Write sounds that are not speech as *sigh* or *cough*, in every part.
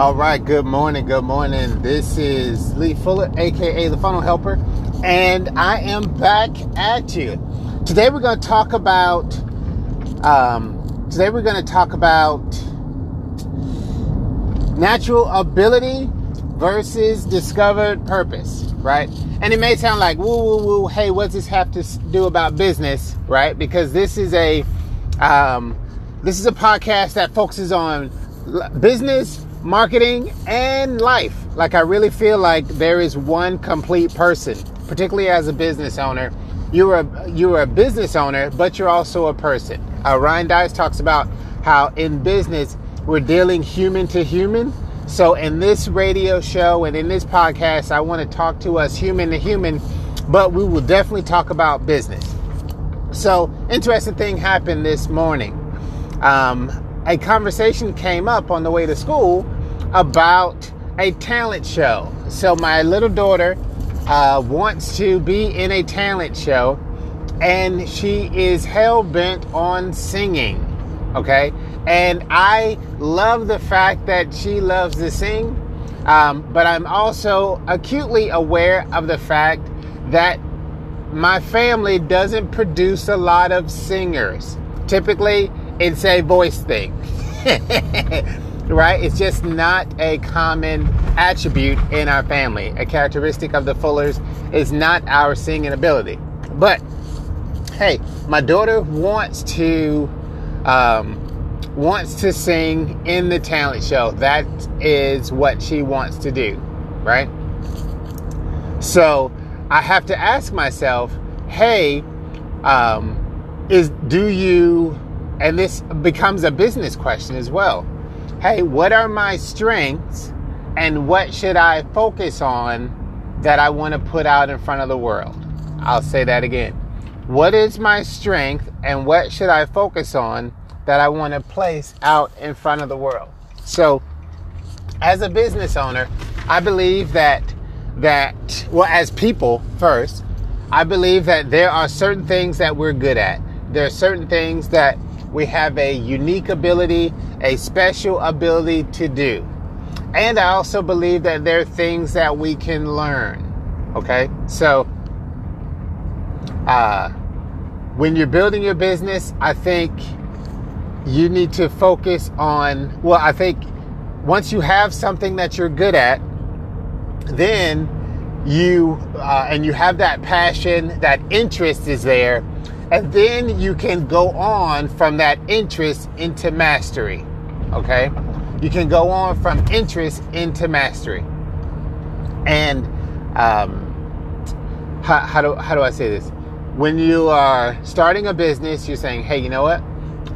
All right, good morning, good morning. This is Lee Fuller, aka the Funnel Helper, and I am back at you. Today we're going to talk about. Um, today we're going to talk about natural ability versus discovered purpose, right? And it may sound like woo woo woo. Hey, what does this have to do about business, right? Because this is a um, this is a podcast that focuses on business, marketing, and life. Like I really feel like there is one complete person, particularly as a business owner. You're a you're a business owner, but you're also a person. Uh, Ryan Deiss talks about how in business we're dealing human to human so, in this radio show and in this podcast, I want to talk to us human to human, but we will definitely talk about business. So, interesting thing happened this morning. Um, a conversation came up on the way to school about a talent show. So, my little daughter uh, wants to be in a talent show, and she is hell bent on singing. Okay, and I love the fact that she loves to sing, um, but I'm also acutely aware of the fact that my family doesn't produce a lot of singers. Typically, it's a voice thing. *laughs* right? It's just not a common attribute in our family. A characteristic of the Fullers is not our singing ability. But hey, my daughter wants to um, wants to sing in the talent show. That is what she wants to do, right? So I have to ask myself, hey, um, is do you, and this becomes a business question as well. Hey, what are my strengths and what should I focus on that I want to put out in front of the world? I'll say that again. What is my strength and what should I focus on that I want to place out in front of the world. So, as a business owner, I believe that that well as people first, I believe that there are certain things that we're good at. There are certain things that we have a unique ability, a special ability to do. And I also believe that there are things that we can learn. Okay? So uh when you're building your business, I think you need to focus on, well, I think once you have something that you're good at, then you, uh, and you have that passion, that interest is there, and then you can go on from that interest into mastery. Okay? You can go on from interest into mastery. And um, how, how, do, how do I say this? When you are starting a business, you're saying, hey, you know what?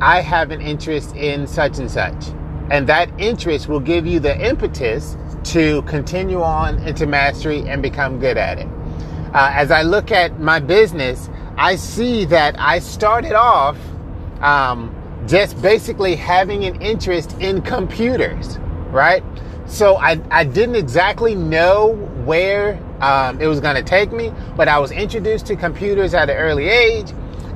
I have an interest in such and such. And that interest will give you the impetus to continue on into mastery and become good at it. Uh, as I look at my business, I see that I started off um, just basically having an interest in computers, right? So I, I didn't exactly know where um, it was going to take me, but I was introduced to computers at an early age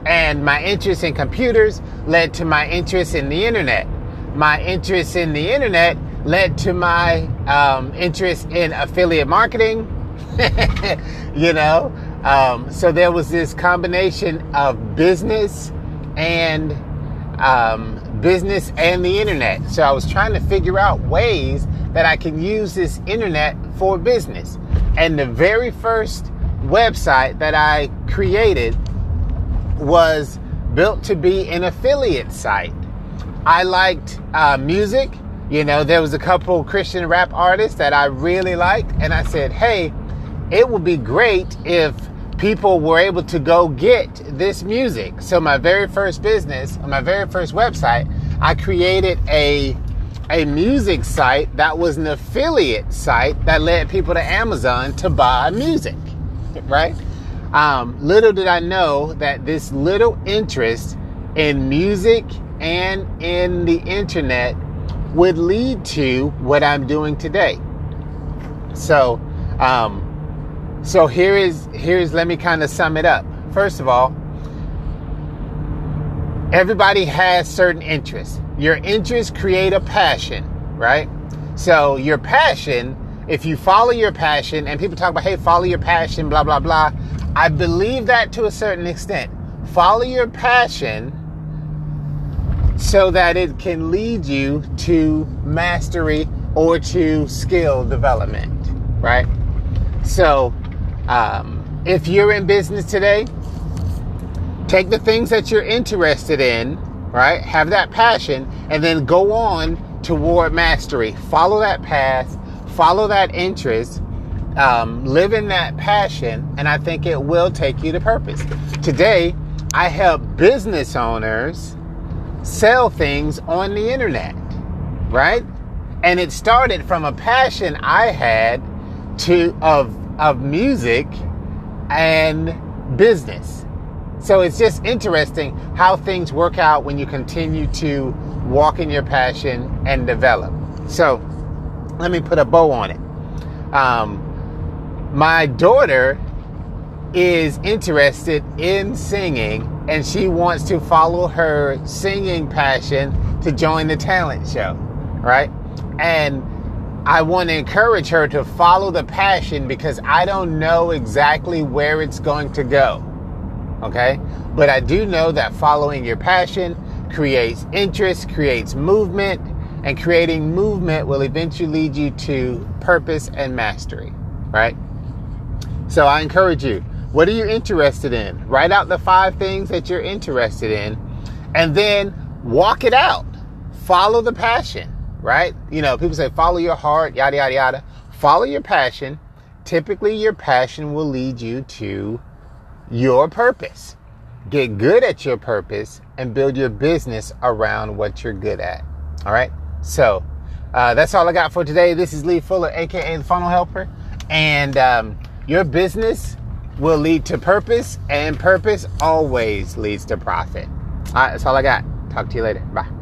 and my interest in computers led to my interest in the internet. My interest in the internet led to my um, interest in affiliate marketing. *laughs* you know, um, so there was this combination of business and um, business and the internet. So I was trying to figure out ways that I can use this internet for business. And the very first website that I created was built to be an affiliate site. I liked uh, music. You know, there was a couple Christian rap artists that I really liked, and I said, hey, it would be great if people were able to go get this music. So my very first business, my very first website, I created a a music site that was an affiliate site that led people to Amazon to buy music, right? Um, little did I know that this little interest in music and in the internet would lead to what I'm doing today. So, um, so here is here's let me kind of sum it up. First of all, everybody has certain interests. Your interests create a passion, right? So your passion, if you follow your passion, and people talk about, hey, follow your passion, blah, blah, blah. I believe that to a certain extent. Follow your passion so that it can lead you to mastery or to skill development, right? So, um, if you're in business today, take the things that you're interested in, right? Have that passion, and then go on toward mastery. Follow that path, follow that interest, um, live in that passion, and I think it will take you to purpose. Today, I help business owners sell things on the internet, right? And it started from a passion I had to of of music and business. So it's just interesting how things work out when you continue to walk in your passion and develop. So let me put a bow on it. Um, my daughter is interested in singing and she wants to follow her singing passion to join the talent show, right? And I want to encourage her to follow the passion because I don't know exactly where it's going to go. Okay? But I do know that following your passion creates interest, creates movement, and creating movement will eventually lead you to purpose and mastery, right? So I encourage you what are you interested in? Write out the five things that you're interested in and then walk it out. Follow the passion, right? You know, people say follow your heart, yada, yada, yada. Follow your passion. Typically, your passion will lead you to your purpose. Get good at your purpose and build your business around what you're good at. All right. So uh, that's all I got for today. This is Lee Fuller, aka the Funnel Helper, and um, your business will lead to purpose, and purpose always leads to profit. All right, that's all I got. Talk to you later. Bye.